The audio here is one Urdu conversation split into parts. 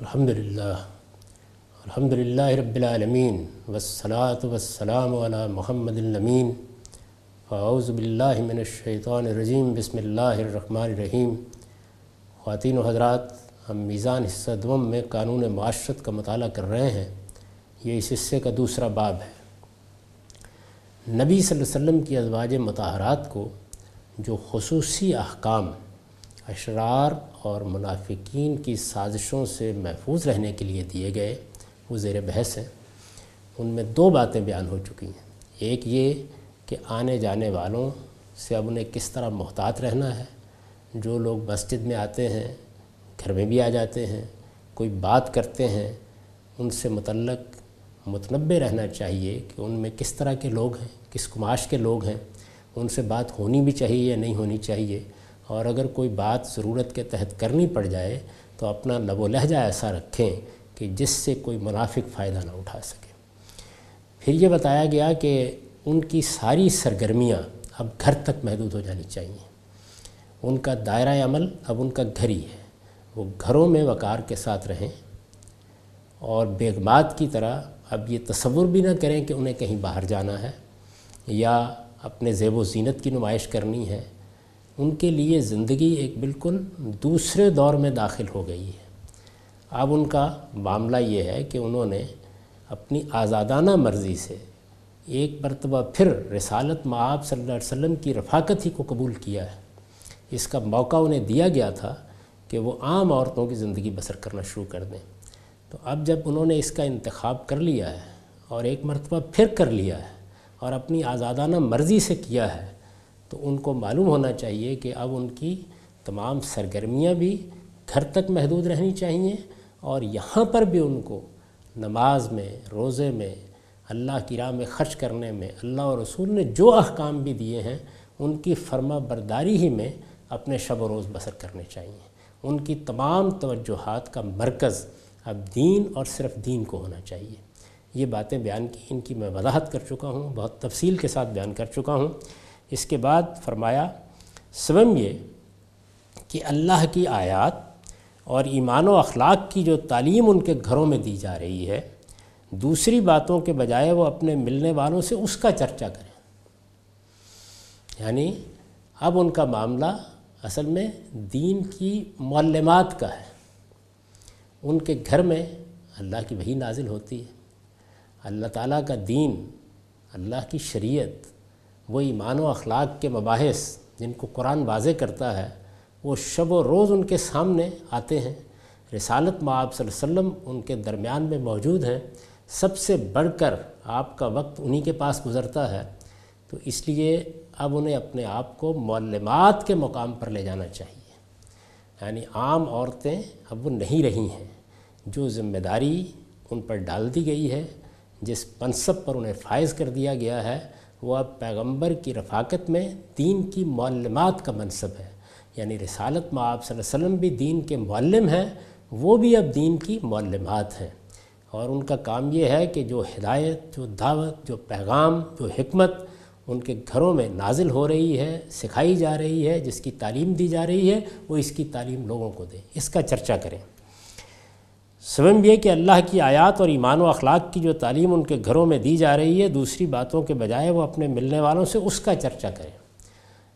الحمد للہ الحمد للہ رب العالمین وسلاۃ وسلام علی محمد الامین. فاعوذ باللہ من الشیطان الرجیم، بسم اللہ الرحمن الرحیم. خواتین و حضرات، ہم میزان حصہ دوم میں قانون معاشرت کا مطالعہ کر رہے ہیں۔ یہ اس حصے کا دوسرا باب ہے۔ نبی صلی اللہ علیہ وسلم کی ازواج متحرات کو جو خصوصی احکام اشرار اور منافقین کی سازشوں سے محفوظ رہنے کے لیے دیے گئے وہ زیر بحث ہیں۔ ان میں دو باتیں بیان ہو چکی ہیں۔ ایک یہ کہ آنے جانے والوں سے اب انہیں کس طرح محتاط رہنا ہے۔ جو لوگ مسجد میں آتے ہیں، گھر میں بھی آ جاتے ہیں، کوئی بات کرتے ہیں، ان سے متعلق متنبع رہنا چاہیے کہ ان میں کس طرح کے لوگ ہیں، کس کماش کے لوگ ہیں۔ ان سے بات ہونی بھی چاہیے یا نہیں ہونی چاہیے۔ اور اگر کوئی بات ضرورت کے تحت کرنی پڑ جائے تو اپنا لب و لہجہ ایسا رکھیں کہ جس سے کوئی منافق فائدہ نہ اٹھا سکے۔ پھر یہ بتایا گیا کہ ان کی ساری سرگرمیاں اب گھر تک محدود ہو جانی چاہیے۔ ان کا دائرہ عمل اب ان کا گھر ہی ہے۔ وہ گھروں میں وقار کے ساتھ رہیں اور بیگمات کی طرح اب یہ تصور بھی نہ کریں کہ انہیں کہیں باہر جانا ہے یا اپنے زیب و زینت کی نمائش کرنی ہے۔ ان کے لیے زندگی ایک بالکل دوسرے دور میں داخل ہو گئی ہے۔ اب ان کا معاملہ یہ ہے کہ انہوں نے اپنی آزادانہ مرضی سے ایک مرتبہ پھر رسالت معاب صلی اللہ علیہ وسلم کی رفاقت ہی کو قبول کیا ہے۔ اس کا موقع انہیں دیا گیا تھا کہ وہ عام عورتوں کی زندگی بسر کرنا شروع کر دیں۔ تو اب جب انہوں نے اس کا انتخاب کر لیا ہے اور ایک مرتبہ پھر کر لیا ہے اور اپنی آزادانہ مرضی سے کیا ہے تو ان کو معلوم ہونا چاہیے کہ اب ان کی تمام سرگرمیاں بھی گھر تک محدود رہنی چاہیے اور یہاں پر بھی ان کو نماز میں، روزے میں، اللہ کی راہ میں خرچ کرنے میں، اللہ اور رسول نے جو احکام بھی دیے ہیں، ان کی فرما برداری ہی میں اپنے شب و روز بسر کرنے چاہیے۔ ان کی تمام توجہات کا مرکز اب دین اور صرف دین کو ہونا چاہیے۔ یہ باتیں بیان کی، ان کی میں وضاحت کر چکا ہوں، بہت تفصیل کے ساتھ بیان کر چکا ہوں۔ اس کے بعد فرمایا، سوم یہ کہ اللہ کی آیات اور ایمان و اخلاق کی جو تعلیم ان کے گھروں میں دی جا رہی ہے، دوسری باتوں کے بجائے وہ اپنے ملنے والوں سے اس کا چرچا کریں۔ یعنی اب ان کا معاملہ اصل میں دین کی معلمات کا ہے۔ ان کے گھر میں اللہ کی وہی نازل ہوتی ہے۔ اللہ تعالیٰ کا دین، اللہ کی شریعت وہ ایمان و اخلاق کے مباحث جن کو قرآن واضح کرتا ہے، وہ شب و روز ان کے سامنے آتے ہیں۔ رسالت معاب صلی اللہ علیہ وسلم ان کے درمیان میں موجود ہیں۔ سب سے بڑھ کر آپ کا وقت انہی کے پاس گزرتا ہے۔ تو اس لیے اب انہیں اپنے آپ کو معلمات کے مقام پر لے جانا چاہیے۔ یعنی عام عورتیں اب وہ نہیں رہی ہیں۔ جو ذمہ داری ان پر ڈال دی گئی ہے، جس منصب پر انہیں فائز کر دیا گیا ہے وہ اب پیغمبر کی رفاقت میں دین کی معلمات کا منصب ہے۔ یعنی رسالت میں آپ صلی اللہ علیہ وسلم بھی دین کے معلم ہیں، وہ بھی اب دین کی معلمات ہیں۔ اور ان کا کام یہ ہے کہ جو ہدایت، جو دعوت، جو پیغام، جو حکمت ان کے گھروں میں نازل ہو رہی ہے، سکھائی جا رہی ہے، جس کی تعلیم دی جا رہی ہے، وہ اس کی تعلیم لوگوں کو دیں اس کا چرچا کریں۔ سوم یہ کہ اللہ کی آیات اور ایمان و اخلاق کی جو تعلیم ان کے گھروں میں دی جا رہی ہے، دوسری باتوں کے بجائے وہ اپنے ملنے والوں سے اس کا چرچا کریں۔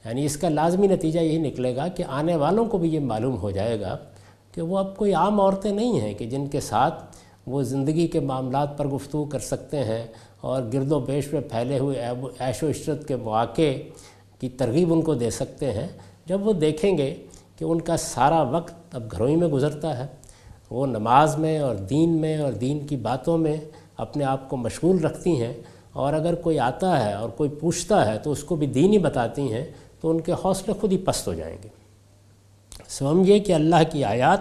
یعنی اس کا لازمی نتیجہ یہی نکلے گا کہ آنے والوں کو بھی یہ معلوم ہو جائے گا کہ وہ اب کوئی عام عورتیں نہیں ہیں کہ جن کے ساتھ وہ زندگی کے معاملات پر گفتگو کر سکتے ہیں اور گرد و پیش میں پھیلے ہوئے عیش و عشرت کے مواقع کی ترغیب ان کو دے سکتے ہیں۔ جب وہ دیکھیں گے کہ ان کا سارا وقت اب گھروں ہی میں گزرتا ہے وہ نماز میں اور دین میں اور دین کی باتوں میں اپنے آپ کو مشغول رکھتی ہیں اور اگر کوئی آتا ہے اور کوئی پوچھتا ہے تو اس کو بھی دین ہی بتاتی ہیں تو ان کے حوصلے خود ہی پست ہو جائیں گے۔ سمجھیے کہ اللہ کی آیات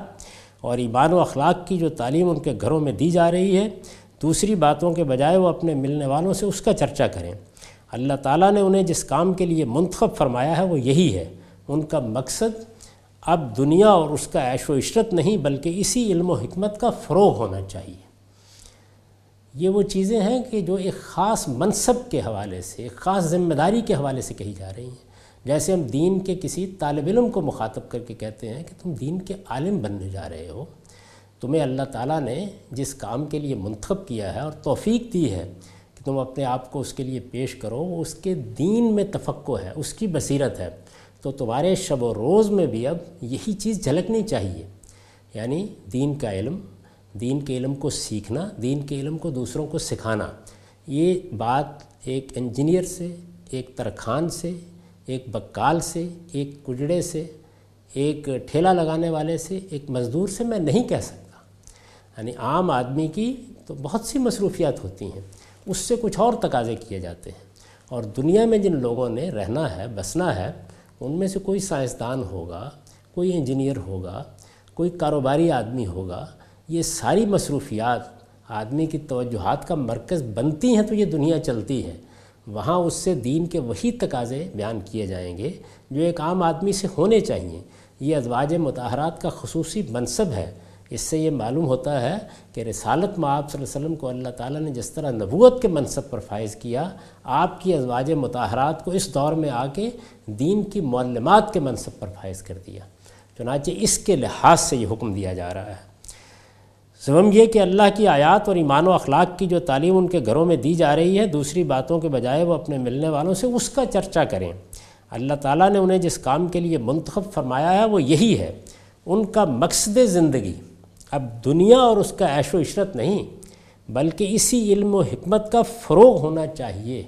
اور ایمان و اخلاق کی جو تعلیم ان کے گھروں میں دی جا رہی ہے، دوسری باتوں کے بجائے وہ اپنے ملنے والوں سے اس کا چرچا کریں۔ اللہ تعالیٰ نے انہیں جس کام کے لیے منتخب فرمایا ہے وہ یہی ہے، ان کا مقصد اب دنیا اور اس کا عیش و عشرت نہیں بلکہ اسی علم و حکمت کا فروغ ہونا چاہیے۔ یہ وہ چیزیں ہیں کہ جو ایک خاص منصب کے حوالے سے، ایک خاص ذمہ داری کے حوالے سے کہی جا رہی ہیں۔ جیسے ہم دین کے کسی طالب علم کو مخاطب کر کے کہتے ہیں کہ تم دین کے عالم بننے جا رہے ہو۔ تمہیں اللہ تعالیٰ نے جس کام کے لیے منتخب کیا ہے اور توفیق دی ہے کہ تم اپنے آپ کو اس کے لیے پیش کرو، وہ اس کے دین میں تفقع ہے، اس کی بصیرت ہے۔ تو تمہارے شب و روز میں بھی اب یہی چیز جھلکنی چاہیے۔ یعنی دین کا علم، دین کے علم کو سیکھنا، دین کے علم کو دوسروں کو سکھانا۔ یہ بات ایک انجینئر سے، ایک ترخان سے، ایک بکال سے، ایک کجڑے سے، ایک ٹھیلا لگانے والے سے، ایک مزدور سے میں نہیں کہہ سکتا۔ یعنی عام آدمی کی تو بہت سی مصروفیات ہوتی ہیں۔ اس سے کچھ اور تقاضے کیے جاتے ہیں۔ اور دنیا میں جن لوگوں نے رہنا ہے، بسنا ہے ان میں سے کوئی سائنسدان ہوگا، کوئی انجینئر ہوگا، کوئی کاروباری آدمی ہوگا، یہ ساری مصروفیات آدمی کی توجہات کا مرکز بنتی ہیں تو یہ دنیا چلتی ہے۔ وہاں اس سے دین کے وہی تقاضے بیان کیے جائیں گے جو ایک عام آدمی سے ہونے چاہیے یہ ازواج متحرات کا خصوصی منصب ہے۔ اس سے یہ معلوم ہوتا ہے کہ رسالت میں آپ صلی اللہ علیہ وسلم کو اللہ تعالیٰ نے جس طرح نبوت کے منصب پر فائز کیا، آپ کی ازواج متحرات کو اس دور میں آ کے دین کی معلمات کے منصب پر فائز کر دیا۔ چنانچہ اس کے لحاظ سے یہ حکم دیا جا رہا ہے۔ سبم یہ کہ اللہ کی آیات اور ایمان و اخلاق کی جو تعلیم ان کے گھروں میں دی جا رہی ہے، دوسری باتوں کے بجائے وہ اپنے ملنے والوں سے اس کا چرچا کریں۔ اللہ تعالیٰ نے انہیں جس کام کے لیے منتخب فرمایا ہے وہ یہی ہے۔ ان کا مقصد زندگی اب دنیا اور اس کا عیش و عشرت نہیں، بلکہ اسی علم و حکمت کا فروغ ہونا چاہیے۔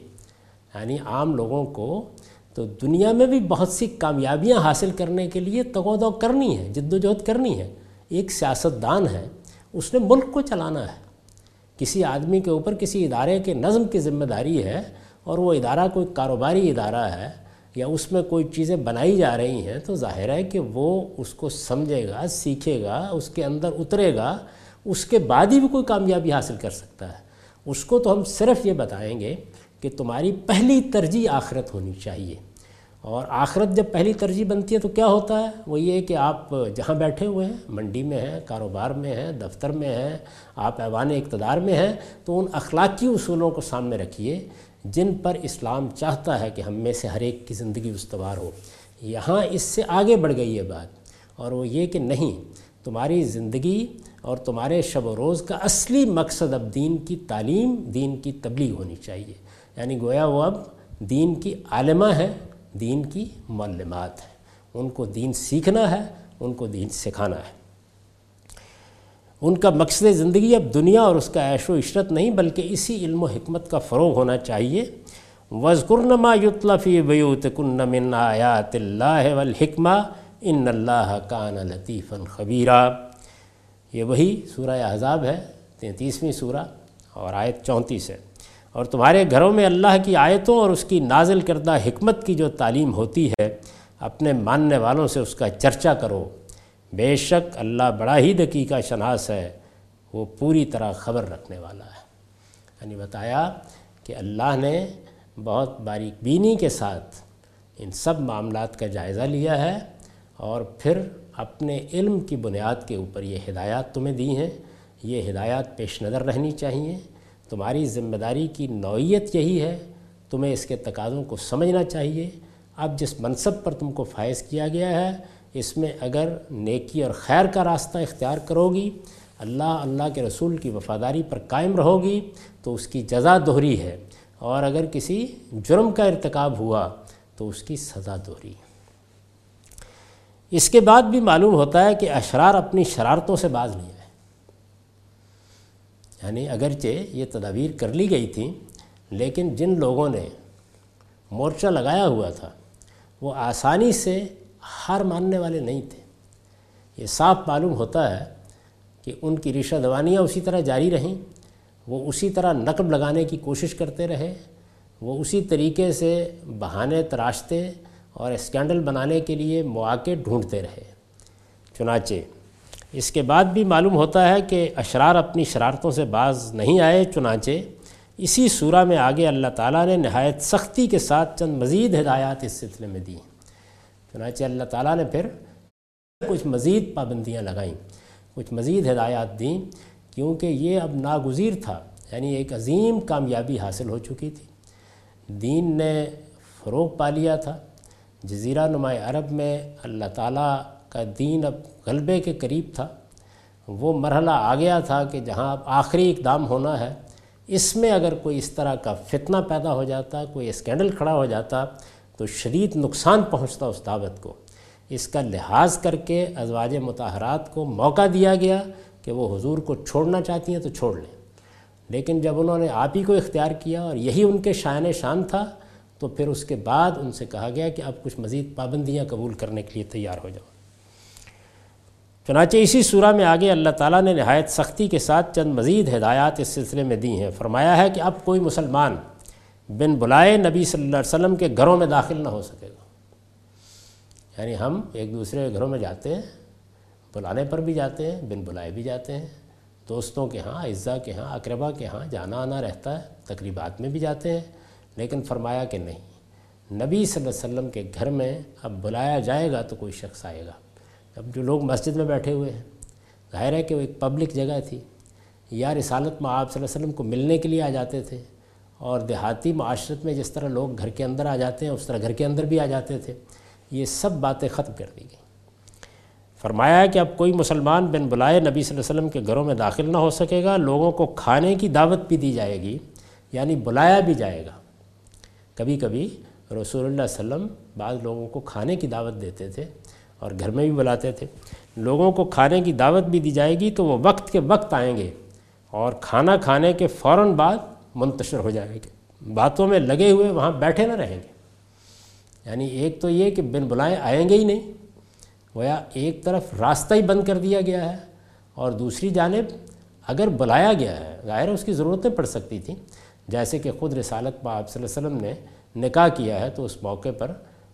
یعنی عام لوگوں کو تو دنیا میں بھی بہت سی کامیابیاں حاصل کرنے کے لیے تگود کرنی ہے، جد و جہد کرنی ہے۔ ایک سیاستدان ہے، اس نے ملک کو چلانا ہے۔ کسی آدمی کے اوپر کسی ادارے کے نظم کی ذمہ داری ہے اور وہ ادارہ کوئی کاروباری ادارہ ہے یا اس میں کوئی چیزیں بنائی جا رہی ہیں، تو ظاہر ہے کہ وہ اس کو سمجھے گا، سیکھے گا، اس کے اندر اترے گا، اس کے بعد ہی بھی کوئی کامیابی حاصل کر سکتا ہے۔ اس کو تو ہم صرف یہ بتائیں گے کہ تمہاری پہلی ترجیح آخرت ہونی چاہیے۔ اور آخرت جب پہلی ترجیح بنتی ہے تو کیا ہوتا ہے؟ وہ یہ کہ آپ جہاں بیٹھے ہوئے ہیں، منڈی میں ہیں، کاروبار میں ہیں، دفتر میں ہیں، آپ ایوان اقتدار میں ہیں، تو ان اخلاقی اصولوں کو سامنے رکھیے۔ جن پر اسلام چاہتا ہے کہ ہم میں سے ہر ایک کی زندگی استوار ہو، یہاں اس سے آگے بڑھ گئی ہے بات۔ اور وہ یہ کہ نہیں، تمہاری زندگی اور تمہارے شب و روز کا اصلی مقصد اب دین کی تعلیم، دین کی تبلیغ ہونی چاہیے۔ یعنی گویا وہ اب دین کی عالمہ ہے دین کی معلمات ہیں۔ ان کو دین سیکھنا ہے، ان کو دین سکھانا ہے۔ ان کا مقصد زندگی اب دنیا اور اس کا عیش و عشرت نہیں، بلکہ اسی علم و حکمت کا فروغ ہونا چاہیے۔ وزقرنما یطلفی بیوت کن من آیات اللہ والحکمہ ان اللہ کان لطیفا خبیرہ یہ وہی سورہ احزاب ہے، تینتیسویں سورہ اور آیت چونتیس ہے۔ اور تمہارے گھروں میں اللہ کی آیتوں اور اس کی نازل کردہ حکمت کی جو تعلیم ہوتی ہے، اپنے ماننے والوں سے اس کا چرچا کرو۔ بے شک اللہ بڑا ہی دقیقہ شناس ہے، وہ پوری طرح خبر رکھنے والا ہے۔ یعنی بتایا کہ اللہ نے بہت باریک بینی کے ساتھ ان سب معاملات کا جائزہ لیا ہے اور پھر اپنے علم کی بنیاد کے اوپر یہ ہدایات تمہیں دی ہیں۔ یہ ہدایات پیش نظر رہنی چاہیے۔ تمہاری ذمہ داری کی نوعیت یہی ہے۔ تمہیں اس کے تقاضوں کو سمجھنا چاہیے۔ اب جس منصب پر تم کو فائز کیا گیا ہے اس میں اگر نیکی اور خیر کا راستہ اختیار کرو گی اللہ اللہ کے رسول کی وفاداری پر قائم رہو گی تو اس کی جزا دوہری ہے۔ اور اگر کسی جرم کا ارتکاب ہوا، تو اس کی سزا دوہری۔ اس کے بعد بھی معلوم ہوتا ہے کہ اشرار اپنی شرارتوں سے باز نہیں یعنی اگرچہ یہ تدابیر کر لی گئی تھی لیکن جن لوگوں نے مورچہ لگایا ہوا تھا، وہ آسانی سے ہار ماننے والے نہیں تھے۔ یہ صاف معلوم ہوتا ہے کہ ان کی رشہ دوانیاں اسی طرح جاری رہیں، وہ اسی طرح نقب لگانے کی کوشش کرتے رہے، وہ اسی طریقے سے بہانے تراشتے اور اسکینڈل بنانے کے لیے مواقع ڈھونڈتے رہے۔ چنانچہ، اس کے بعد بھی معلوم ہوتا ہے کہ اشرار اپنی شرارتوں سے باز نہیں آئے، چنانچہ اسی سورہ میں آگے اللہ تعالیٰ نے نہایت سختی کے ساتھ چند مزید ہدایات اس سلسلے میں دیں۔ چنانچہ اللہ تعالیٰ نے پھر کچھ مزید پابندیاں لگائیں۔ کچھ مزید ہدایات دیں، کیونکہ یہ اب ناگزیر تھا یعنی ایک عظیم کامیابی حاصل ہو چکی تھی۔ دین نے فروغ پا لیا تھا۔ جزیرہ نماء عرب میں اللہ تعالیٰ کا دین اب غلبے کے قریب تھا۔ وہ مرحلہ آ گیا تھا کہ جہاں اب آخری اقدام ہونا ہے، اس میں اگر کوئی اس طرح کا فتنہ پیدا ہو جاتا، کوئی اسکینڈل کھڑا ہو جاتا تو شدید نقصان پہنچتا اس دعوت کو۔ اس کا لحاظ کر کے ازواج متحرات کو موقع دیا گیا کہ وہ حضور کو چھوڑنا چاہتی ہیں تو چھوڑ لیں۔ لیکن جب انہوں نے آپ ہی کو اختیار کیا اور یہی ان کے شائن شان تھا، تو پھر اس کے بعد ان سے کہا گیا کہ اب کچھ مزید پابندیاں قبول کرنے کے لیے تیار ہو جاؤ۔ چنانچہ اسی سورہ میں آگے اللہ تعالیٰ نے نہایت سختی کے ساتھ چند مزید ہدایات اس سلسلے میں دی ہیں۔ فرمایا ہے کہ اب کوئی مسلمان بن بلائے نبی صلی اللہ علیہ وسلم کے گھروں میں داخل نہ ہو سکے گا۔ یعنی ہم ایک دوسرے کے گھروں میں جاتے ہیں، بلانے پر بھی جاتے ہیں، بن بلائے بھی جاتے ہیں۔ دوستوں کے ہاں عزا کے ہاں اقربا کے ہاں جانا آنا رہتا ہے، تقریبات میں بھی جاتے ہیں۔ لیکن فرمایا کہ نہیں، نبی صلی اللہ علیہ وسلم کے گھر میں اب بلایا جائے گا تو کوئی شخص آئے گا۔ اب جو لوگ مسجد میں بیٹھے ہوئے ہیں، ظاہر ہے کہ وہ ایک پبلک جگہ تھی۔ یا رسالت میں آپ صلی اللہ علیہ وسلم کو ملنے کے لیے آ جاتے تھے۔ اور دیہاتی معاشرت میں جس طرح لوگ گھر کے اندر آ جاتے ہیں، اس طرح گھر کے اندر بھی آ جاتے تھے، یہ سب باتیں ختم کر دی گئیں۔ فرمایا ہے کہ اب کوئی مسلمان بن بلائے نبی صلی اللہ علیہ وسلم کے گھروں میں داخل نہ ہو سکے گا، لوگوں کو کھانے کی دعوت بھی دی جائے گی یعنی بلایا بھی جائے گا۔ کبھی کبھی رسول اللہ علیہ وسلم بعض لوگوں کو کھانے کی دعوت دیتے تھے اور گھر میں بھی بلاتے تھے۔ لوگوں کو کھانے کی دعوت بھی دی جائے گی تو وہ وقت کے وقت آئیں گے اور کھانا کھانے کے فوراً بعد منتشر ہو جائیں گے باتوں میں لگے ہوئے وہاں بیٹھے نہ رہیں گے۔ یعنی ایک تو یہ کہ بن بلائیں آئیں گے ہی نہیں۔ گویا ایک طرف راستہ ہی بند کر دیا گیا ہے اور دوسری جانب اگر بلایا گیا ہے ظاہر اس کی ضرورتیں پڑ سکتی تھیں۔ جیسے کہ خود رسالت با آپ صلی اللہ علیہ وسلم نے نکاح کیا ہے تو اس موقع پر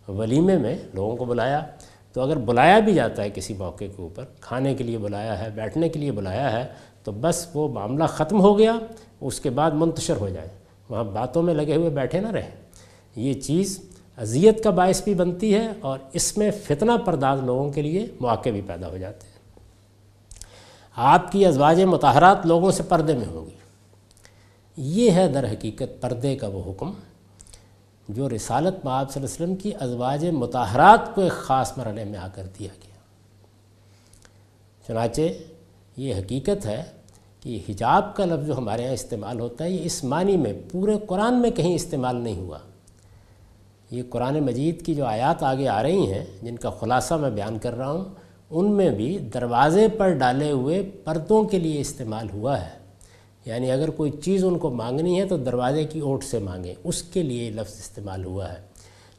ولیمے میں لوگوں کو بلایا۔ تو اگر بلایا بھی جاتا ہے کسی موقع کے اوپر، کھانے کے لیے بلایا ہے، بیٹھنے کے لیے بلایا ہے تو بس وہ معاملہ ختم ہو گیا، اس کے بعد منتشر ہو جائے۔ وہاں باتوں میں لگے ہوئے بیٹھے نہ رہیں یہ چیز اذیت کا باعث بھی بنتی ہے اور اس میں فتنہ پرداز لوگوں کے لیے مواقع بھی پیدا ہو جاتے ہیں۔ آپ کی ازواج متحرات لوگوں سے پردے میں ہوں گی۔ یہ ہے در حقیقت پردے کا وہ حکم جو رسالت میں آپ صلی اللہ علیہ وسلم کی ازواج متحرات کو ایک خاص مرحلے میں آ کر دیا گیا۔ چنانچہ یہ حقیقت ہے کہ حجاب کا لفظ جو ہمارے یہاں استعمال ہوتا ہے، یہ اس معنی میں پورے قرآن میں کہیں استعمال نہیں ہوا۔ یہ قرآن مجید کی جو آیات آگے آ رہی ہیں، جن کا خلاصہ میں بیان کر رہا ہوں، ان میں بھی دروازے پر ڈالے ہوئے پردوں کے لیے استعمال ہوا ہے۔ یعنی اگر کوئی چیز ان کو مانگنی ہے تو دروازے کی اوٹ سے مانگیں اس کے لیے لفظ استعمال ہوا ہے۔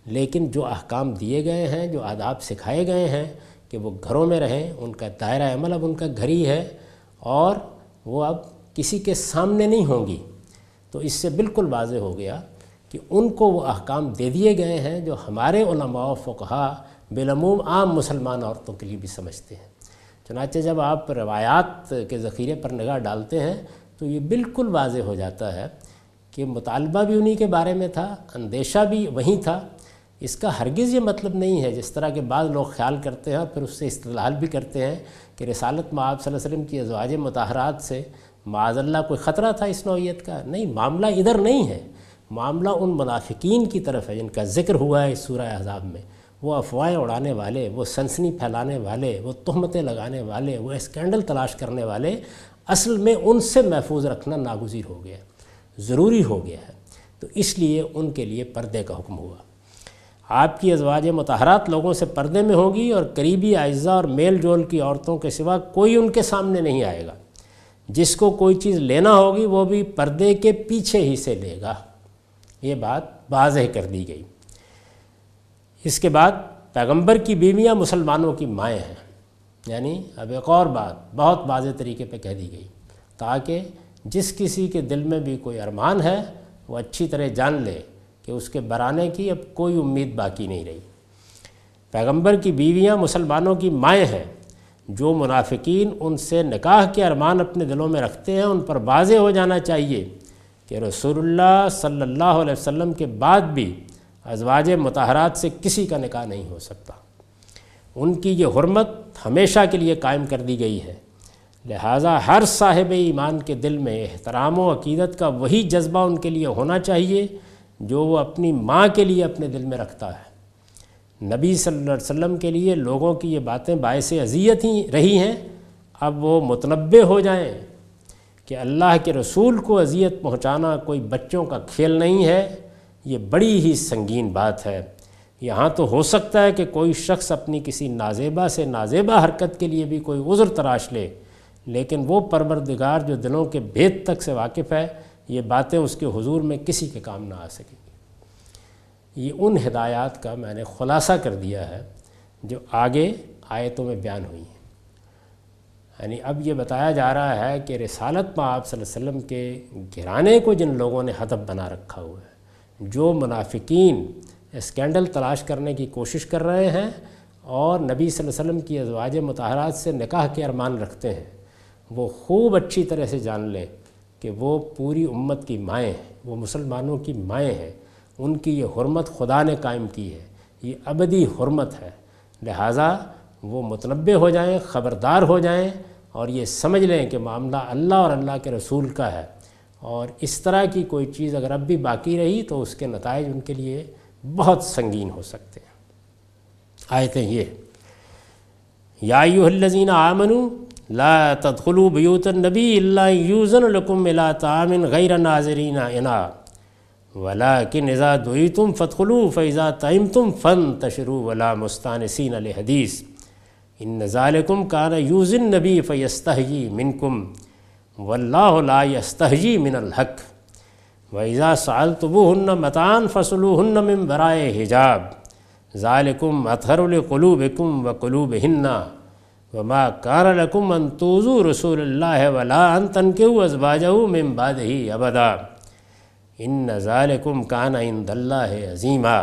لیکن جو احکام دیے گئے ہیں، جو آداب سکھائے گئے ہیں کہ وہ گھروں میں رہیں، ان کا دائرہ عمل اب ان کا گھر ہی ہے اور وہ اب کسی کے سامنے نہیں ہوں گی۔ تو اس سے بالکل واضح ہو گیا کہ ان کو وہ احکام دے دیے گئے ہیں جو ہمارے علماء و فقہا بالعموم عام مسلمان عورتوں کے لیے بھی سمجھتے ہیں۔ چنانچہ جب آپ روایات کے ذخیرے پر نگاہ ڈالتے ہیں تو یہ بالکل واضح ہو جاتا ہے کہ مطالبہ بھی انہی کے بارے میں تھا، اندیشہ بھی وہیں تھا۔ اس کا ہرگز یہ مطلب نہیں ہے جس طرح کے بعض لوگ خیال کرتے ہیں اور پھر اس سے استدلال بھی کرتے ہیں کہ رسالت میں آپ صلی اللہ علیہ وسلم کی ازواج متحرات سے معاذ اللہ کوئی خطرہ تھا اس نوعیت کا؟ نہیں، معاملہ ادھر نہیں ہے۔ معاملہ ان منافقین کی طرف ہے جن کا ذکر ہوا ہے اس سورہ عذاب میں۔ وہ افواہیں اڑانے والے، وہ سنسنی پھیلانے والے، وہ تہمتیں لگانے والے، وہ اسکینڈل تلاش کرنے والے، اصل میں ان سے محفوظ رکھنا ناگزیر ہو گیا، ضروری ہو گیا ہے۔ تو اس لیے ان کے لیے پردے کا حکم ہوا۔ آپ کی ازواج متحرات لوگوں سے پردے میں ہوگی اور قریبی اعزاء اور میل جول کی عورتوں کے سوا کوئی ان کے سامنے نہیں آئے گا۔ جس کو کوئی چیز لینا ہوگی وہ بھی پردے کے پیچھے ہی سے لے گا۔ یہ بات واضح کر دی گئی۔ اس کے بعد پیغمبر کی بیویاں مسلمانوں کی مائیں ہیں۔ یعنی اب ایک اور بات بہت واضح طریقے پہ کہہ دی گئی۔ تاکہ جس کسی کے دل میں بھی کوئی ارمان ہے وہ اچھی طرح جان لے۔ کہ اس کے برانے کی اب کوئی امید باقی نہیں رہی۔ پیغمبر کی بیویاں مسلمانوں کی مائیں ہیں۔ جو منافقین ان سے نکاح کے ارمان اپنے دلوں میں رکھتے ہیں، ان پر واضح ہو جانا چاہیے کہ رسول اللہ صلی اللہ علیہ وسلم کے بعد بھی ازواج متحرات سے کسی کا نکاح نہیں ہو سکتا۔ ان کی یہ حرمت ہمیشہ کے لیے قائم کر دی گئی ہے۔ لہٰذا ہر صاحب ایمان کے دل میں احترام و عقیدت کا وہی جذبہ ان کے لیے ہونا چاہیے جو وہ اپنی ماں کے لیے اپنے دل میں رکھتا ہے۔ نبی صلی اللہ علیہ وسلم کے لیے لوگوں کی یہ باتیں باعث اذیت ہی رہی ہیں۔ اب وہ متنبع ہو جائیں کہ اللہ کے رسول کو اذیت پہنچانا کوئی بچوں کا کھیل نہیں ہے، یہ بڑی ہی سنگین بات ہے۔ یہاں تو ہو سکتا ہے کہ کوئی شخص اپنی کسی نازیبہ سے نازیبہ حرکت کے لیے بھی کوئی عذر تراش لے، لیکن وہ پروردگار جو دلوں کے بھید تک سے واقف ہے یہ باتیں اس کے حضور میں کسی کے کام نہ آ سکیں گی۔ یہ ان ہدایات کا میں نے خلاصہ کر دیا ہے جو آگے آیتوں میں بیان ہوئی ہیں۔ یعنی اب یہ بتایا جا رہا ہے کہ رسالت میں آپ صلی اللہ علیہ وسلم کے گھرانے کو جن لوگوں نے ہدف بنا رکھا ہوا ہے، جو منافقین اسکینڈل تلاش کرنے کی کوشش کر رہے ہیں اور نبی صلی اللہ علیہ وسلم کی ازواج متحرات سے نکاح کے ارمان رکھتے ہیں، وہ خوب اچھی طرح سے جان لیں۔ کہ وہ پوری امت کی مائیں ہیں، وہ مسلمانوں کی مائیں ہیں۔ ان کی یہ حرمت خدا نے قائم کی ہے۔ یہ ابدی حرمت ہے۔ لہٰذا وہ متنبع ہو جائیں، خبردار ہو جائیں اور یہ سمجھ لیں کہ معاملہ اللہ اور اللہ کے رسول کا ہے۔ اور اس طرح کی کوئی چیز اگر اب بھی باقی رہی تو اس کے نتائج ان کے لیے بہت سنگین ہو سکتے ہیں۔ آیتیں یہ یا ایوہ الذین آمنوا لا تدخلوا بیوت النبی اللہ یوزن لکم الى طعام غیر ناظرین انا. ولیکن اذا دعیتم فادخلوا فاذا طعمتم فانتشروا ولا مستانسین لحدیث. ان ذالکم کان یوزن نبی فیستحجی منکم واللہ لا یستحجی من الحق. وَإِذَا سَعَلْتُبُهُنَّ مَتَعَانْ فَصُلُوهُنَّ مِنْ بَرَائِ حِجَاب. ذَلِكُمْ أَطْهَرُ لِقُلُوبِكُمْ وَقُلُوبِهِنَّ وَمَا كَانَ لَكُمْ أَن تُؤْذُوا رَسُولَ اللَّهِ وَلَا أَن تَنكِحُوا أَزْوَاجَهُ مِن بَعْدِهِ أَبَدًا إِنَّ ذَلِكُمْ كَانَ عِندَ اللَّهِ عَظِيمًا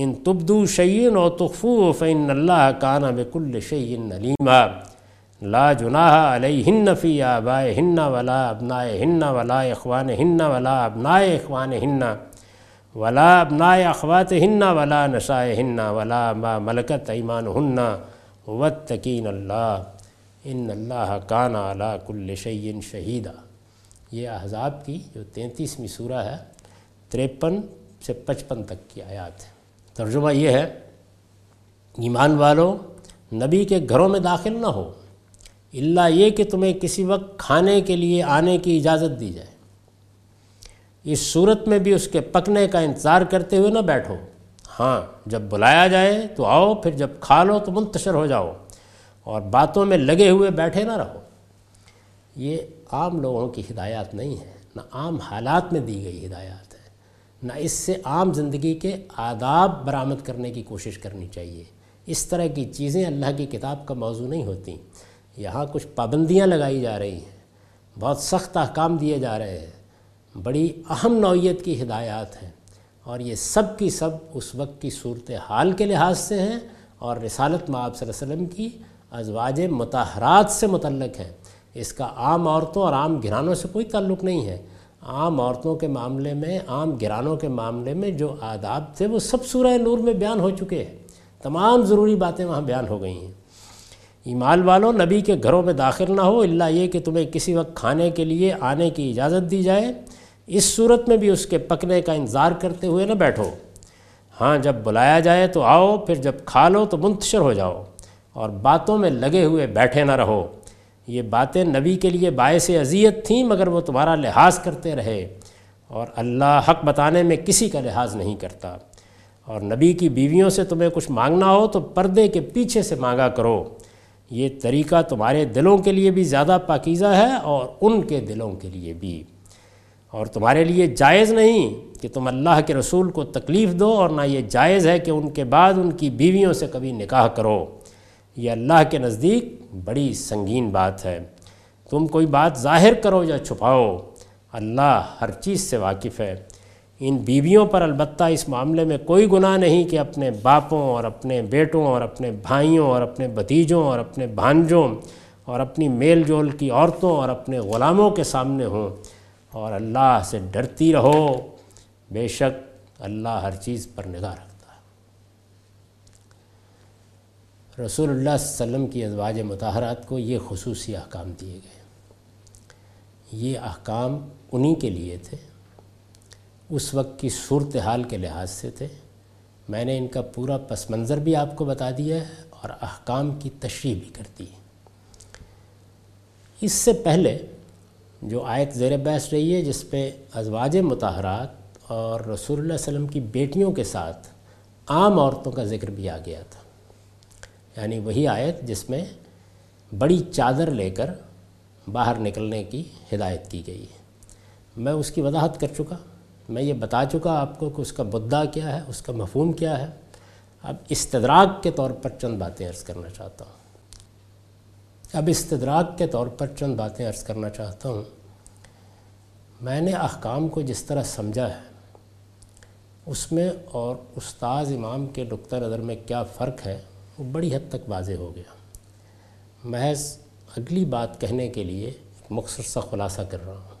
إِن تُبْدُوا شَيْئًا أَوْ تُخْفُوهُ فَإِنَّ اللَّهَ كَانَ بِكُلِّ شَيْءٍ عَلِيمًا لا جناح علیہن فی آبائہن ولا ابنائہن ولا اخوانہن ولا ابناء اخوانہن ولا ابناء اخواتہن ولا نسائہن ولا ما ملکت ایمانہن. واتقین اللہ ان اللہ کان علی کل شیء شہیدہ یہ احزاب کی جو تینتیسویں سورہ ہے، تریپن سے پچپن تک کی آیات ہے ترجمہ یہ ہے، ایمان والو، نبی کے گھروں میں داخل نہ ہو، اللہ یہ کہ تمہیں کسی وقت کھانے کے لیے آنے کی اجازت دی جائے۔ اس صورت میں بھی اس کے پکنے کا انتظار کرتے ہوئے نہ بیٹھو۔ ہاں جب بلایا جائے تو آؤ، پھر جب کھا لو تو منتشر ہو جاؤ۔ اور باتوں میں لگے ہوئے بیٹھے نہ رہو۔ یہ عام لوگوں کی ہدایات نہیں ہے نہ عام حالات میں دی گئی ہدایات ہے نہ اس سے عام زندگی کے آداب برآمد کرنے کی کوشش کرنی چاہیے۔ اس طرح کی چیزیں اللہ کی کتاب کا موضوع نہیں ہوتیں یہاں کچھ پابندیاں لگائی جا رہی ہیں۔ بہت سخت احکام دیے جا رہے ہیں۔ بڑی اہم نوعیت کی ہدایات ہیں۔ اور یہ سب کی سب اس وقت کی صورت حال کے لحاظ سے ہیں اور رسالت میں آپ صلی اللہ علیہ وسلم کی ازواج متحرات سے متعلق ہیں۔ اس کا عام عورتوں اور عام گھرانوں سے کوئی تعلق نہیں ہے۔ عام عورتوں کے معاملے میں، عام گھرانوں کے معاملے میں جو آداب تھے، وہ سب سورہ نور میں بیان ہو چکے ہیں۔ تمام ضروری باتیں وہاں بیان ہو گئی ہیں۔ ایمال والوں، نبی کے گھروں میں داخل نہ ہو اللہ یہ کہ تمہیں کسی وقت کھانے کے لیے آنے کی اجازت دی جائے۔ اس صورت میں بھی اس کے پکنے کا انتظار کرتے ہوئے نہ بیٹھو۔ ہاں جب بلایا جائے تو آؤ، پھر جب کھا لو تو منتشر ہو جاؤ اور باتوں میں لگے ہوئے بیٹھے نہ رہو۔ یہ باتیں نبی کے لیے باعث اذیت تھیں، مگر وہ تمہارا لحاظ کرتے رہے اور اللہ حق بتانے میں کسی کا لحاظ نہیں کرتا۔ اور نبی کی بیویوں سے تمہیں کچھ مانگنا ہو تو پردے کے پیچھے سے مانگا کرو۔ یہ طریقہ تمہارے دلوں کے لیے بھی زیادہ پاکیزہ ہے اور ان کے دلوں کے لیے بھی۔ اور تمہارے لیے جائز نہیں کہ تم اللہ کے رسول کو تکلیف دو اور نہ یہ جائز ہے کہ ان کے بعد ان کی بیویوں سے کبھی نکاح کرو۔ یہ اللہ کے نزدیک بڑی سنگین بات ہے۔ تم کوئی بات ظاہر کرو یا چھپاؤ، اللہ ہر چیز سے واقف ہے۔ ان بیویوں پر البتہ اس معاملے میں کوئی گناہ نہیں کہ اپنے باپوں اور اپنے بیٹوں اور اپنے بھائیوں اور اپنے بھتیجوں اور اپنے بھانجوں اور اپنی میل جول کی عورتوں اور اپنے غلاموں کے سامنے ہوں۔ اور اللہ سے ڈرتی رہو، بے شک اللہ ہر چیز پر نگاہ رکھتا ہے۔ رسول اللہ صلی اللہ علیہ وسلم کی ازواج متحرات کو یہ خصوصی احکام دیے گئے۔ یہ احکام انہی کے لیے تھے، اس وقت کی صورت حال کے لحاظ سے تھے۔ میں نے ان کا پورا پس منظر بھی آپ کو بتا دیا ہے اور احکام کی تشریح بھی کر دی۔ اس سے پہلے جو آیت زیر بحث رہی ہے، جس پہ ازواج متحرات اور رسول اللہ علیہ وسلم کی بیٹیوں کے ساتھ عام عورتوں کا ذکر بھی آ گیا تھا۔ یعنی وہی آیت جس میں بڑی چادر لے کر باہر نکلنے کی ہدایت کی گئی ہے۔ میں اس کی وضاحت کر چکا، میں یہ بتا چکا آپ کو کہ اس کا مدعا کیا ہے، اس کا مفہوم کیا ہے۔ اب استدراک کے طور پر چند باتیں عرض کرنا چاہتا ہوں۔ اب استدراک کے طور پر چند باتیں عرض کرنا چاہتا ہوں۔ میں نے احکام کو جس طرح سمجھا ہے، اس میں اور استاذ امام کے نقطہ نظر میں کیا فرق ہے، وہ بڑی حد تک واضح ہو گیا۔ محض اگلی بات کہنے کے لیے ایک مختصر سا خلاصہ کر رہا ہوں۔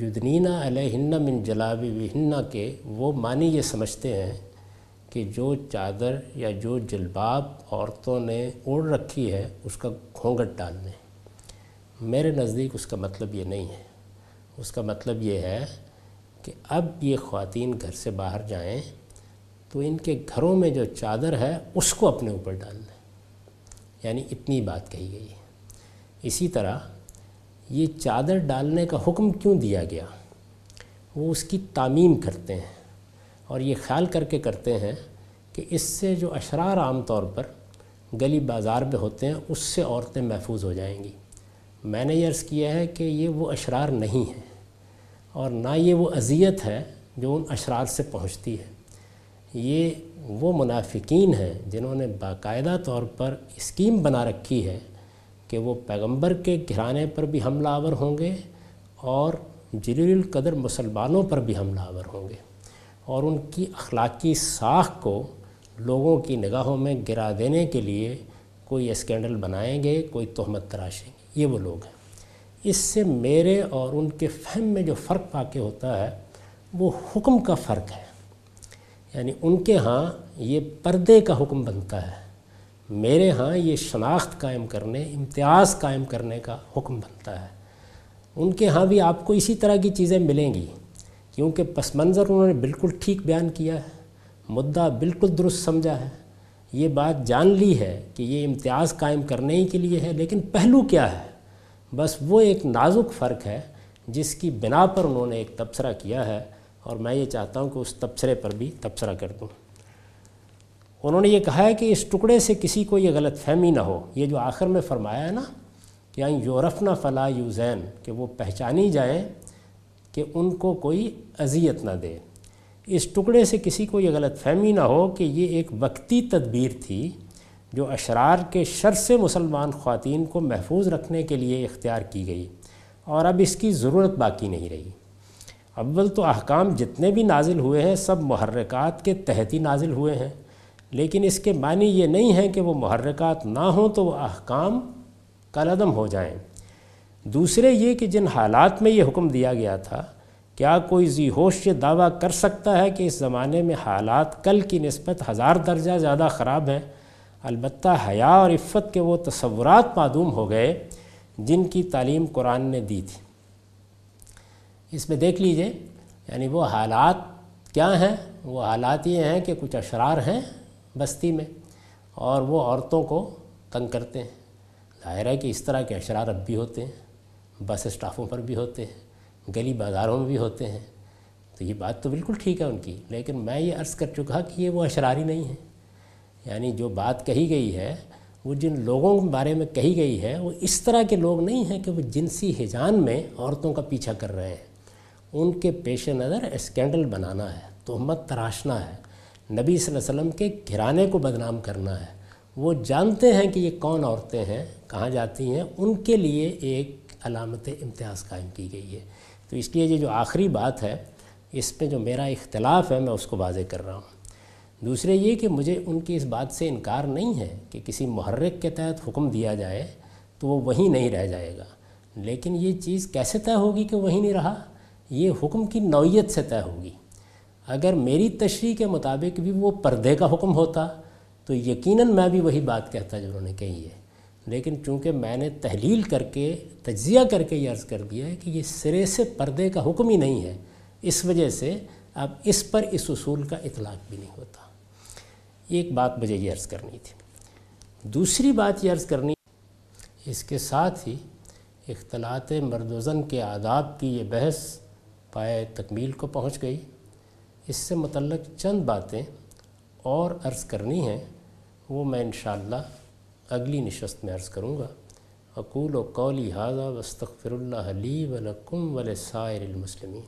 یدنینہ علیہن من جلابی وہنہ کے وہ معنی یہ سمجھتے ہیں کہ جو چادر یا جو جلباب عورتوں نے اوڑھ رکھی ہے، اس کا گھونگٹ ڈالنے میرے نزدیک اس کا مطلب یہ نہیں ہے۔ اس کا مطلب یہ ہے کہ اب یہ خواتین گھر سے باہر جائیں تو ان کے گھروں میں جو چادر ہے، اس کو اپنے اوپر ڈالنا یعنی اتنی بات کہی گئی۔ ہے اسی طرح یہ چادر ڈالنے کا حکم کیوں دیا گیا؟ وہ اس کی تعمیم کرتے ہیں۔ اور یہ خیال کر کے کرتے ہیں کہ اس سے جو اشرار عام طور پر گلی بازار میں ہوتے ہیں، اس سے عورتیں محفوظ ہو جائیں گی۔ میں نے یہ عرض کیا ہے کہ یہ وہ اشرار نہیں ہیں اور نہ یہ وہ اذیت ہے جو ان اشرار سے پہنچتی ہے۔ یہ وہ منافقین ہیں جنہوں نے باقاعدہ طور پر اسکیم بنا رکھی ہے کہ وہ پیغمبر کے گھرانے پر بھی حملہ آور ہوں گے اور جلیل القدر مسلمانوں پر بھی حملہ آور ہوں گے۔ اور ان کی اخلاقی ساخ کو لوگوں کی نگاہوں میں گرا دینے کے لیے کوئی اسکینڈل بنائیں گے، کوئی تہمت تراشیں گے۔ یہ وہ لوگ ہیں۔ اس سے میرے اور ان کے فہم میں جو فرق واقع ہوتا ہے، وہ حکم کا فرق ہے۔ یعنی ان کے ہاں یہ پردے کا حکم بنتا ہے۔ میرے ہاں یہ شناخت قائم کرنے، امتیاز قائم کرنے کا حکم بنتا ہے۔ ان کے ہاں بھی آپ کو اسی طرح کی چیزیں ملیں گی۔ کیونکہ پس منظر انہوں نے بالکل ٹھیک بیان کیا ہے، مدعا بالکل درست سمجھا ہے۔ یہ بات جان لی ہے کہ یہ امتیاز قائم کرنے ہی کے لیے ہے، لیکن پہلو کیا ہے؟ بس وہ ایک نازک فرق ہے جس کی بنا پر انہوں نے ایک تبصرہ کیا ہے، اور میں یہ چاہتا ہوں کہ اس تبصرے پر بھی تبصرہ کر دوں۔ انہوں نے یہ کہا ہے کہ اس ٹکڑے سے کسی کو یہ غلط فہمی نہ ہو۔ یہ جو آخر میں فرمایا ہے نا کہ یعنی یورف نہ فلاں یوزین، کہ وہ پہچانی جائیں کہ ان کو کوئی اذیت نہ دے۔ اس ٹکڑے سے کسی کو یہ غلط فہمی نہ ہو کہ یہ ایک وقتی تدبیر تھی جو اشرار کے شر سے مسلمان خواتین کو محفوظ رکھنے کے لیے اختیار کی گئی اور اب اس کی ضرورت باقی نہیں رہی۔ اول تو احکام جتنے بھی نازل ہوئے ہیں سب محرکات کے تحت ہی نازل ہوئے ہیں، لیکن اس کے معنی یہ نہیں ہے کہ وہ محرکات نہ ہوں تو وہ احکام کلعدم ہو جائیں۔ دوسرے یہ کہ جن حالات میں یہ حکم دیا گیا تھا، کیا کوئی ذی ہوش یہ دعویٰ کر سکتا ہے کہ اس زمانے میں حالات کل کی نسبت ہزار درجہ زیادہ خراب ہیں؟ البتہ حیا اور عفت کے وہ تصورات معدوم ہو گئے جن کی تعلیم قرآن نے دی تھی۔ اس میں دیکھ لیجیے یعنی وہ حالات کیا ہیں؟ وہ حالات یہ ہیں کہ کچھ اشرار ہیں بستی میں اور وہ عورتوں کو تنگ کرتے ہیں۔ ظاہر ہے کہ اس طرح کے اشرار اب بھی ہوتے ہیں۔ بس اسٹافوں پر بھی ہوتے ہیں، گلی بازاروں میں بھی ہوتے ہیں۔ تو یہ بات تو بالکل ٹھیک ہے ان کی، لیکن میں یہ عرض کر چکا کہ یہ وہ اشراری نہیں ہیں۔ یعنی جو بات کہی گئی ہے، وہ جن لوگوں کے بارے میں کہی گئی ہے، وہ اس طرح کے لوگ نہیں ہیں کہ وہ جنسی حجان میں عورتوں کا پیچھا کر رہے ہیں۔ ان کے پیش نظر اسکینڈل بنانا ہے، تہمت تراشنا ہے، نبی صلی اللہ علیہ وسلم کے گھرانے کو بدنام کرنا ہے۔ وہ جانتے ہیں کہ یہ کون عورتیں ہیں، کہاں جاتی ہیں، ان کے لیے ایک علامت امتیاز قائم کی گئی ہے تو اس لیے یہ جو آخری بات ہے، اس پہ جو میرا اختلاف ہے، میں اس کو واضح کر رہا ہوں۔ دوسرے یہ کہ مجھے ان کی اس بات سے انکار نہیں ہے کہ کسی محرک کے تحت حکم دیا جائے تو وہ وہیں نہیں رہ جائے گا۔ لیکن یہ چیز کیسے طے ہوگی کہ وہیں نہیں رہا؟ یہ حکم کی نوعیت سے طے ہوگی۔ اگر میری تشریح کے مطابق بھی وہ پردے کا حکم ہوتا، تو یقیناً میں بھی وہی بات کہتا جو انہوں نے کہی ہے۔ لیکن چونکہ میں نے تحلیل کر کے، تجزیہ کر کے یہ عرض کر دیا ہے کہ یہ سرے سے پردے کا حکم ہی نہیں ہے۔ اس وجہ سے اب اس پر اس اصول کا اطلاق بھی نہیں ہوتا۔ ایک بات مجھے یہ عرض کرنی تھی۔ دوسری بات یہ عرض کرنی اس کے ساتھ ہی اختلاط مرد و زن کے آداب کی یہ بحث پائے تکمیل کو پہنچ گئی۔ اس سے متعلق چند باتیں اور عرض کرنی ہیں، وہ میں انشاءاللہ اگلی نشست میں عرض کروں گا، اقول و قولی حاضہ وستغفر اللہ لی ولکم ولسائر المسلمین